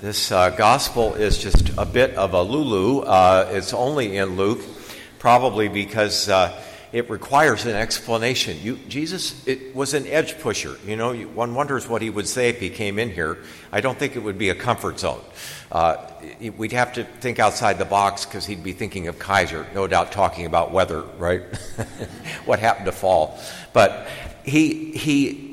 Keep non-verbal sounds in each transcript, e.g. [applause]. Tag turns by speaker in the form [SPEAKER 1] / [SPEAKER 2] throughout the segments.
[SPEAKER 1] This uh, gospel is just a bit of a lulu. Uh, it's only in Luke, probably because uh, it requires an explanation. You, Jesus it was an edge pusher. You know, you, one wonders what he would say if he came in here. I don't think it would be a comfort zone. Uh, we'd have to think outside the box because he'd be thinking of Kaiser, no doubt talking about weather, right? [laughs] what happened to fall. But he, he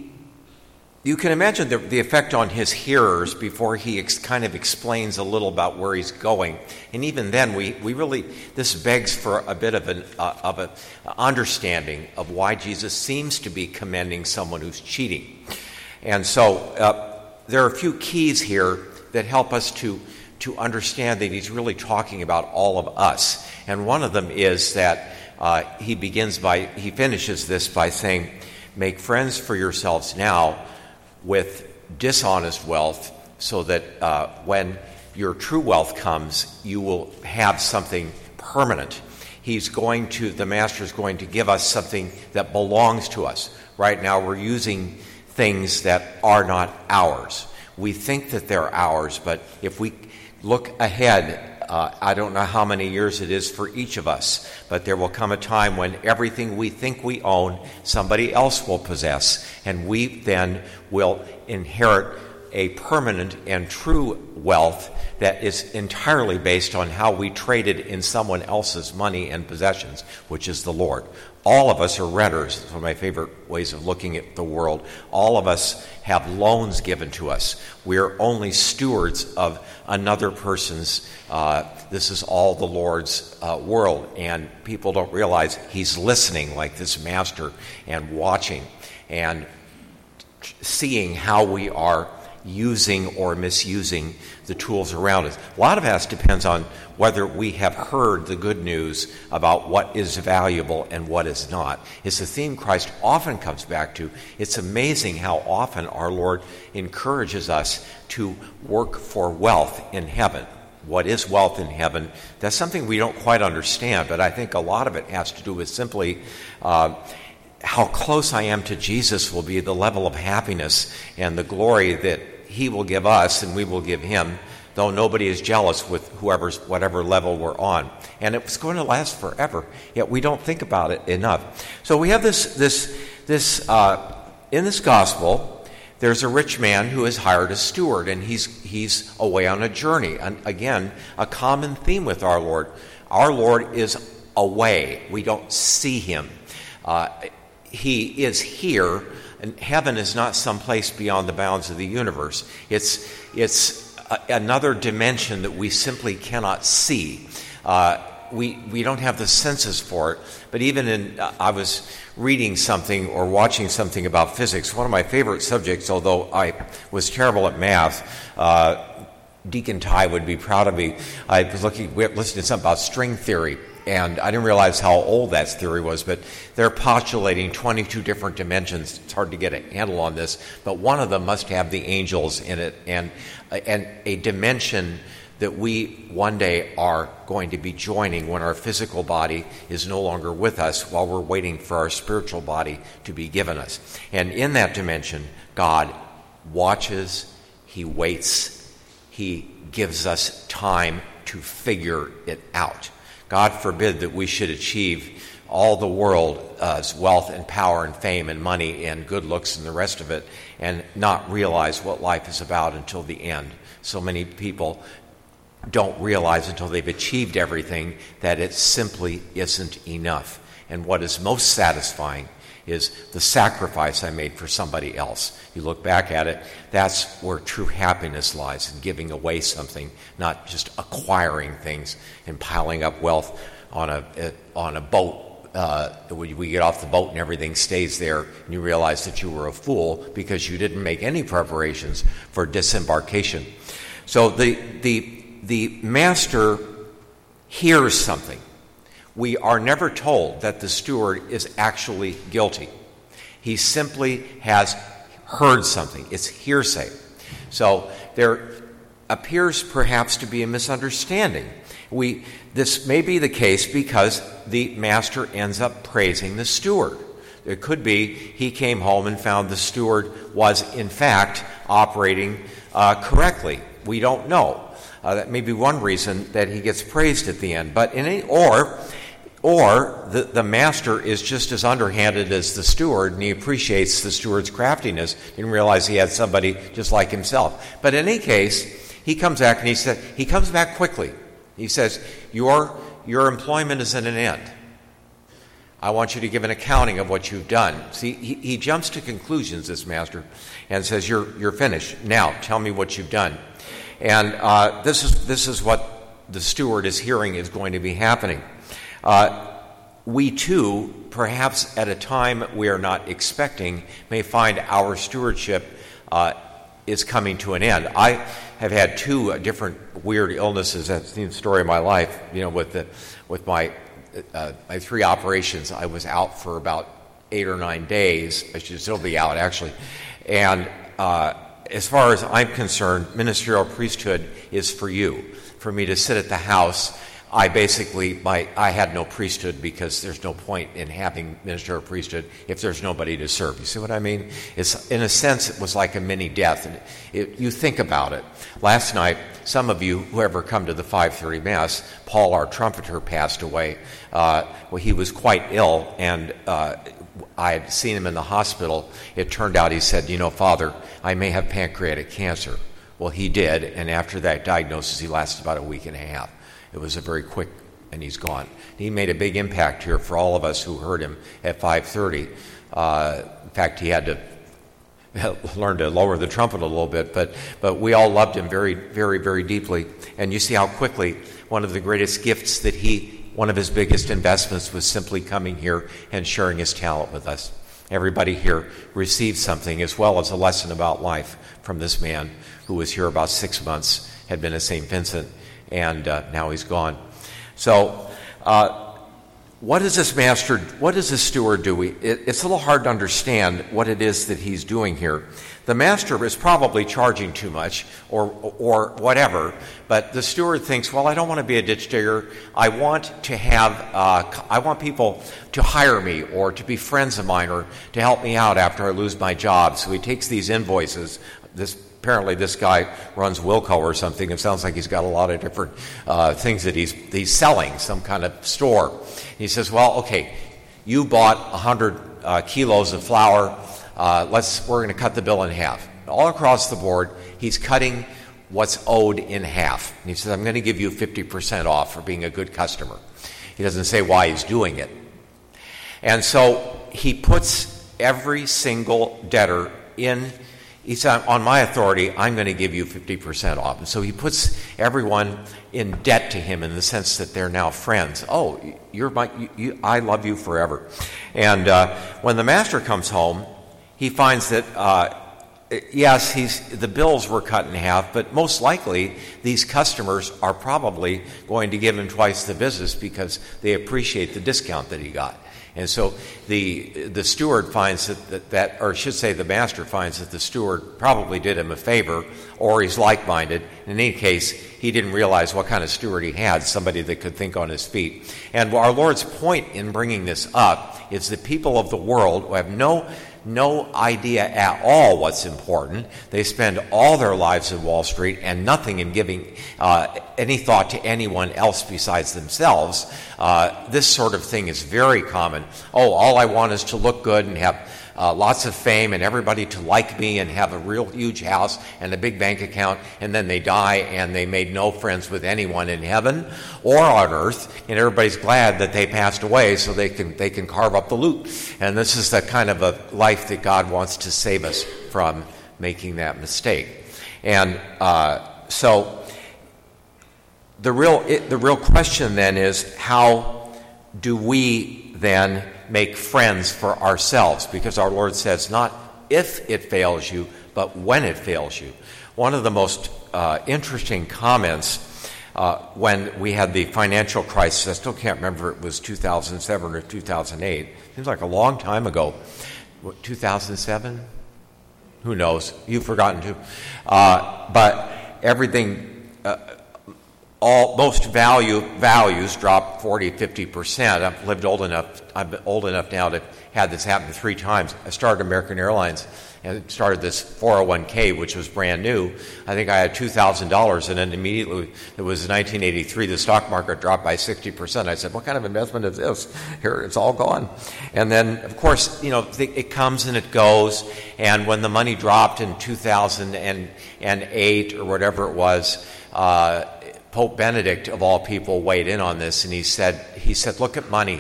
[SPEAKER 1] you can imagine the, the, effect on his hearers before he ex, kind of explains a little about where he's going. And even then, we, we really, this begs for a bit of an uh, of a understanding of why Jesus seems to be commending someone who's cheating. And so uh, there are a few keys here that help us to, to understand that he's really talking about all of us. And one of them is that uh, he begins by, he finishes this by saying, Make friends for yourselves now with dishonest wealth so that uh, when your true wealth comes, you will have something permanent. He's going to, the master is going to give us something that belongs to us. Right now, we're using things that are not ours. We think that they're ours, but if we look ahead uh, I don't know how many years it is for each of us, but there will come a time when everything we think we own, somebody else will possess, and we then will inherit a permanent and true wealth that is entirely based on how we traded in someone else's money and possessions, which is the Lord. All of us are renters. It's one of my favorite ways of looking at the world. All of us have loans given to us. We're only stewards of another person's. Uh, this is all the Lord's uh, world. And people don't realize He's listening like this master and watching and seeing how we are using or misusing the tools around us. A lot of that depends on whether we have heard the good news about what is valuable and what is not. It's a theme Christ often comes back to. It's amazing how often our Lord encourages us to work for wealth in heaven. What is wealth in heaven? That's something we don't quite understand, but I think a lot of it has to do with simply. Uh, how close I am to Jesus will be the level of happiness and the glory that he will give us and we will give him, though nobody is jealous with whoever's whatever level we're on. And it's going to last forever. Yet we don't think about it enough. So we have this this this uh, in this gospel. There's a rich man who has hired a steward, and he's he's away on a journey. And again, a common theme with our Lord. Our Lord is away. We don't see him. Uh, he is here and heaven is not some place beyond the bounds of the universe. It's, it's a, another dimension that we simply cannot see. Uh, we, we don't have the senses for it. But even in, uh, I was reading something or watching something about physics, one of my favorite subjects, although I was terrible at math. Uh, Deacon Ty would be proud of me. I was looking, listening to something about string theory, and I didn't realize how old that theory was, but they're postulating 22 different dimensions. It's hard to get a handle on this, but one of them must have the angels in it, and, and a dimension that we one day are going to be joining when our physical body is no longer with us while we're waiting for our spiritual body to be given us. And in that dimension, God watches, He waits, He gives us time to figure it out. God forbid that we should achieve all the world's uh, wealth and power and fame and money and good looks and the rest of it and not realize what life is about until the end. So many people don't realize until they've achieved everything that it simply isn't enough. And what is most satisfying is the sacrifice I made for somebody else. You look back at it, that's where true happiness lies in giving away something, not just acquiring things and piling up wealth on a, on a boat. Uh, we get off the boat and everything stays there, and you realize that you were a fool because you didn't make any preparations for disembarkation. So the, the, the master hears something we are never told that the steward is actually guilty. He simply has heard something, it's hearsay. So there appears perhaps to be a misunderstanding. We, this may be the case because the master ends up praising the steward. It could be he came home and found the steward was, in fact, operating uh, correctly We don't know. Uh, that may be one reason that he gets praised at the end. But in any, or or the, the master is just as underhanded as the steward and he appreciates the steward's craftiness, didn't realize he had somebody just like himself. But in any case, he comes back and he said he comes back quickly. He says, Your your employment is at an end. I want you to give an accounting of what you've done. See, he, he jumps to conclusions, this master, and says, You're, you're finished. Now, tell me what you've done. And uh, this, is, this is what the steward is hearing is going to be happening. Uh, we too, perhaps at a time we are not expecting, may find our stewardship uh, is coming to an end. I have had two uh, different weird illnesses. That's the story of my life. You know, with the, with my uh, my three operations, I was out for about eight or nine days. I should still be out actually, and. Uh, as far as I'm concerned, ministerial priesthood is for you, for me to sit at the house I basically, my, I had no priesthood because there's no point in having minister ministerial priesthood if there's nobody to serve. You see what I mean? It's, in a sense, it was like a mini death. And it, you think about it. Last night, some of you who ever come to the 5:30 mass, Paul, our trumpeter, passed away. Uh, well, he was quite ill, and uh, I had seen him in the hospital. It turned out he said, "You know, Father, I may have pancreatic cancer." Well, he did, and after that diagnosis, he lasted about a week and a half. It was a very quick, and he's gone. He made a big impact here for all of us who heard him at 5:30. Uh, in fact, he had to [laughs] learn to lower the trumpet a little bit, but but we all loved him very, very, very deeply. And you see how quickly one of the greatest gifts that he, one of his biggest investments, was simply coming here and sharing his talent with us. Everybody here received something as well as a lesson about life from this man who was here about six months, had been at St. Vincent, and uh, now he's gone. So, uh, what does this master, what does this steward do? It, it's a little hard to understand what it is that he's doing here. The master is probably charging too much or, or whatever, but the steward thinks, well, I don't want to be a ditch digger. I want to have, uh, I want people to hire me or to be friends of mine or to help me out after I lose my job. So he takes these invoices, this apparently this guy runs Wilko or something. It sounds like he's got a lot of different uh, things that he's, he's selling, some kind of store. He says, Well, okay, you bought 100 uh, kilos of flour. Uh, let's, we're going to cut the bill in half. All across the board, he's cutting what's owed in half. And he says, I'm going to give you 50% off for being a good customer. He doesn't say why he's doing it. And so he puts every single debtor in he said, On my authority, I'm going to give you 50% off. And so he puts everyone in debt to him in the sense that they're now friends. Oh, you're my, you, you, I love you forever. And uh, when the master comes home, he finds that, uh, yes, he's, the bills were cut in half, but most likely these customers are probably going to give him twice the business because they appreciate the discount that he got. And so the, the steward finds that, that, that, or should say the master finds that the steward probably did him a favor or he's like minded. In any case, he didn't realize what kind of steward he had, somebody that could think on his feet. And our Lord's point in bringing this up is that people of the world who have no no idea at all what's important. They spend all their lives in Wall Street and nothing in giving uh, any thought to anyone else besides themselves. Uh, this sort of thing is very common. Oh, all I want is to look good and have uh, lots of fame and everybody to like me and have a real huge house and a big bank account, and then they die and they made no friends with anyone in heaven or on earth, and everybody's glad that they passed away so they can, they can carve up the loot. And this is the kind of a life that God wants to save us from making that mistake. And uh, so the real, it, the real question then is how do we then make friends for ourselves because our Lord says, not if it fails you, but when it fails you. One of the most uh, interesting comments uh, when we had the financial crisis, I still can't remember it was 2007 or 2008. Seems like a long time ago. What, 2007? Who knows? You've forgotten to. Uh, but everything uh, all most value values dropped 40 50 percent i've lived old enough i'm old enough now to have this happen three times i started american airlines and started this 401k, which was brand new. I think I had $2,000, and then immediately, it was 1983, the stock market dropped by 60%. I said, What kind of investment is this? Here, it's all gone. And then, of course, you know, it comes and it goes. And when the money dropped in 2008 or whatever it was, uh, Pope Benedict, of all people, weighed in on this, and he said, he said, Look at money.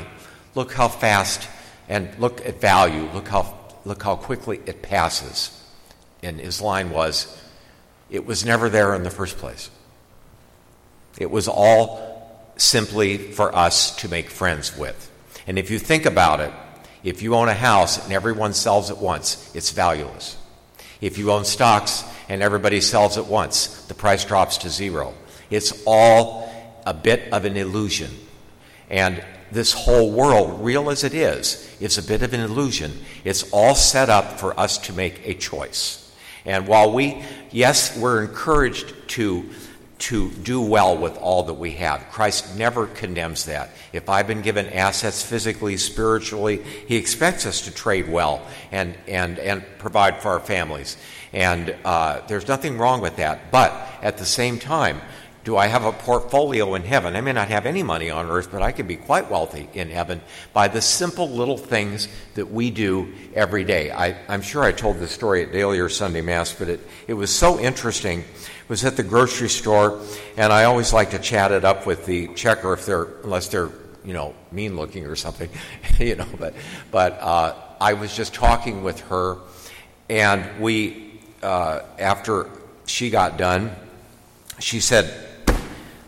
[SPEAKER 1] Look how fast, and look at value. Look how look how quickly it passes. And his line was, it was never there in the first place. It was all simply for us to make friends with. And if you think about it, if you own a house and everyone sells at once, it's valueless. If you own stocks and everybody sells at once, the price drops to zero. It's all a bit of an illusion. And this whole world, real as it is, is a bit of an illusion. It's all set up for us to make a choice. And while we, yes, we're encouraged to, to do well with all that we have, Christ never condemns that. If I've been given assets physically, spiritually, He expects us to trade well and, and, and provide for our families. And uh, there's nothing wrong with that. But at the same time, do I have a portfolio in heaven? I may not have any money on earth, but I can be quite wealthy in heaven by the simple little things that we do every day. I, am sure I told this story at daily or Sunday Mass, but it, it was so interesting. It was at the grocery store, and I always like to chat it up with the checker if they're, unless they're, you know, mean looking or something, [laughs] you know, but, but uh, I was just talking with her, and we, uh, after she got done, she said,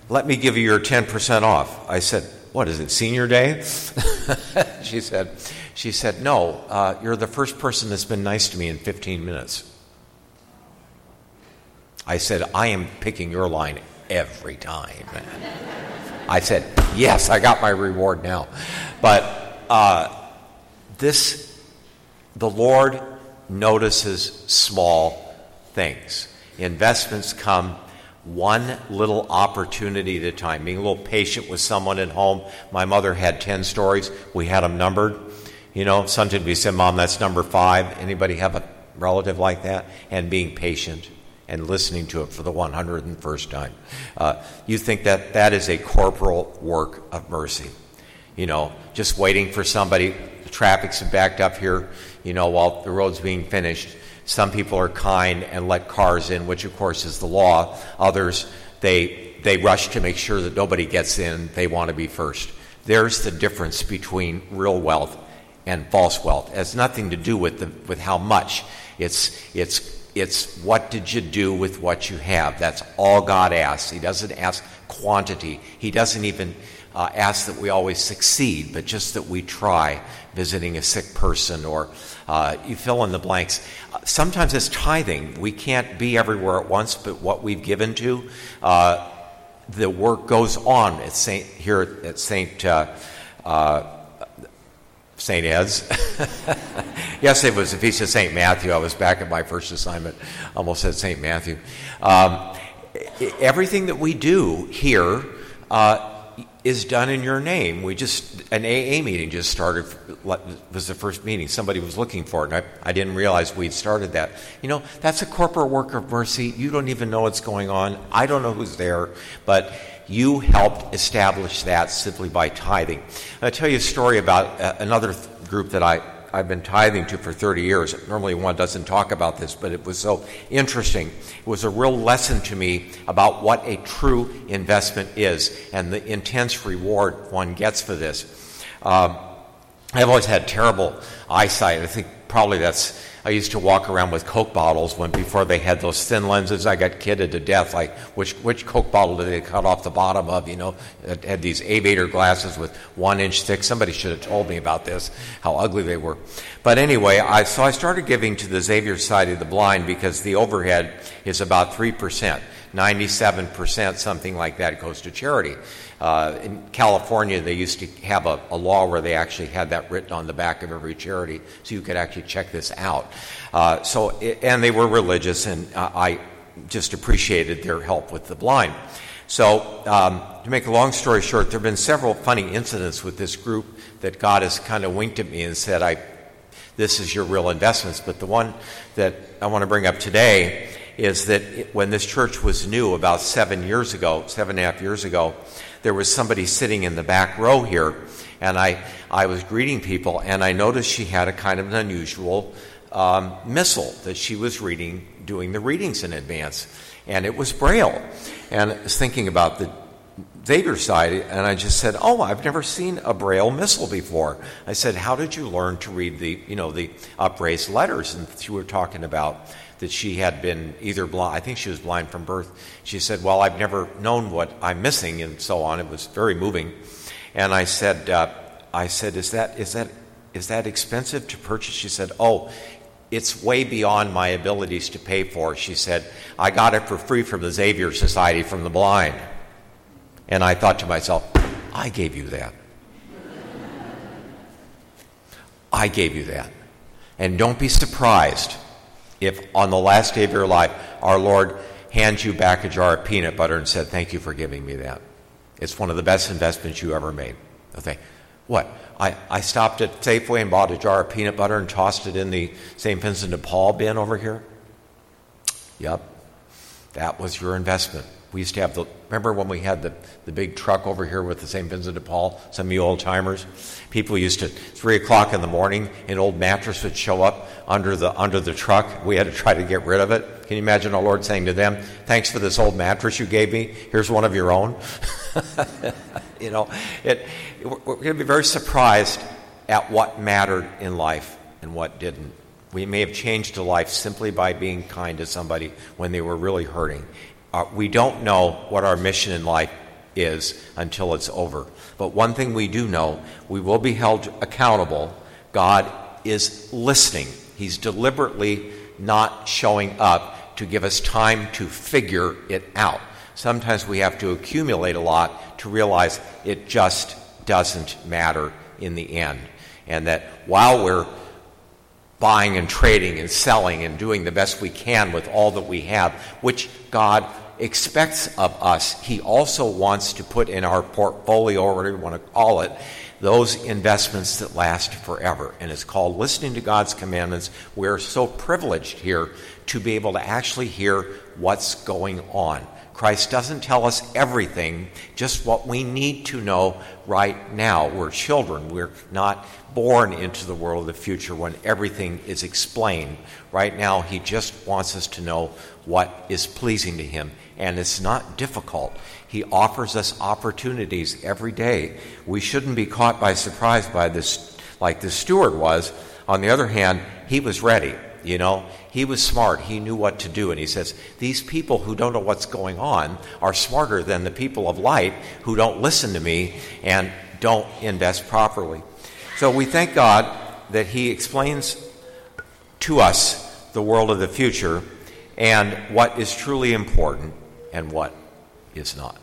[SPEAKER 1] let me give you your 10% off. I said, What is it, senior day? [laughs] she said, she said, No, uh, you're the first person that's been nice to me in 15 minutes. I said, I am picking your line every time. [laughs] I said, Yes, I got my reward now. But uh, this, the Lord notices small things. Investments come one little opportunity at a time, being a little patient with someone at home. My mother had 10 stories. We had them numbered. You know, sometimes we said, Mom, that's number five. Anybody have a relative like that? And being patient and listening to it for the 101st time. Uh, you think that that is a corporal work of mercy. You know, just waiting for somebody, the traffic's backed up here, you know, while the road's being finished some people are kind and let cars in, which of course is the law. Others, they, they rush to make sure that nobody gets in. They want to be first. There's the difference between real wealth and false wealth. It has nothing to do with, the, with how much. It's, it's, it's what did you do with what you have. That's all God asks. He doesn't ask quantity. He doesn't even uh, ask that we always succeed, but just that we try visiting a sick person or uh, you fill in the blanks. Sometimes it's tithing. We can't be everywhere at once, but what we've given to, uh, the work goes on at Saint here at Saint uh, uh Saint Ed's. [laughs] yes, it was the feast of Saint Matthew. I was back at my first assignment. Almost said Saint Matthew. Um, everything that we do here uh, is done in your name. We just, an AA meeting just started, was the first meeting. Somebody was looking for it, and I, I didn't realize we'd started that. You know, that's a corporal work of mercy. You don't even know what's going on. I don't know who's there, but you helped establish that simply by tithing. I'll tell you a story about uh, another th- group that I I've been tithing to for 30 years. Normally, one doesn't talk about this, but it was so interesting. It was a real lesson to me about what a true investment is and the intense reward one gets for this. Um, I've always had terrible eyesight. I think probably that's I used to walk around with Coke bottles when before they had those thin lenses. I got kidded to death. Like which which Coke bottle did they cut off the bottom of? You know, it had these aviator glasses with one inch thick. Somebody should have told me about this. How ugly they were. But anyway, I so I started giving to the Xavier Society of the Blind because the overhead is about three percent. 97%, something like that, goes to charity. Uh, in California, they used to have a, a, law where they actually had that written on the back of every charity, so you could actually check this out. Uh, so, and they were religious, and uh, I just appreciated their help with the blind. So, um, to make a long story short, there have been several funny incidents with this group that God has kind of winked at me and said, I this is your real investments. But the one that I want to bring up today is that when this church was new, about seven years ago, seven and a half years ago, there was somebody sitting in the back row here, and I, I was greeting people, and I noticed she had a kind of an unusual um, missal that she was reading, doing the readings in advance, and it was Braille. And I was thinking about the Xavier side, and I just said, "Oh, I've never seen a Braille missal before." I said, "How did you learn to read the, you know, the upraised letters?" And she were talking about that she had been either blind. I think she was blind from birth. She said, "Well, I've never known what I'm missing," and so on. It was very moving. And I said, uh, "I said, is that is that is that expensive to purchase?" She said, "Oh." It's way beyond my abilities to pay for. She said, I got it for free from the Xavier Society from the Blind. And I thought to myself, I gave you that. I gave you that. And don't be surprised if on the last day of your life, our Lord hands you back a jar of peanut butter and said, Thank you for giving me that. It's one of the best investments you ever made. Okay. What? I, I stopped at Safeway and bought a jar of peanut butter and tossed it in the St. Vincent de Paul bin over here? Yep. That was your investment. We used to have the, remember when we had the, the big truck over here with the St. Vincent de Paul, some of you old timers? People used to, 3 o'clock in the morning, an old mattress would show up under the, under the truck. We had to try to get rid of it. Can you imagine our Lord saying to them, Thanks for this old mattress you gave me. Here's one of your own? [laughs] you know, it, we're going to be very surprised at what mattered in life and what didn't. We may have changed a life simply by being kind to somebody when they were really hurting. Uh, we don't know what our mission in life is until it's over. But one thing we do know we will be held accountable. God is listening, He's deliberately not showing up to give us time to figure it out. Sometimes we have to accumulate a lot to realize it just doesn't matter in the end. And that while we're buying and trading and selling and doing the best we can with all that we have, which God expects of us. He also wants to put in our portfolio, or whatever you want to call it, those investments that last forever. And it's called listening to God's commandments. We're so privileged here to be able to actually hear what's going on. Christ doesn't tell us everything, just what we need to know right now. We're children. We're not born into the world of the future when everything is explained. Right now, He just wants us to know what is pleasing to Him. And it's not difficult. He offers us opportunities every day. We shouldn't be caught by surprise by this, like the steward was. On the other hand, he was ready. You know, he was smart. He knew what to do. And he says, These people who don't know what's going on are smarter than the people of light who don't listen to me and don't invest properly. So we thank God that he explains to us the world of the future and what is truly important and what is not.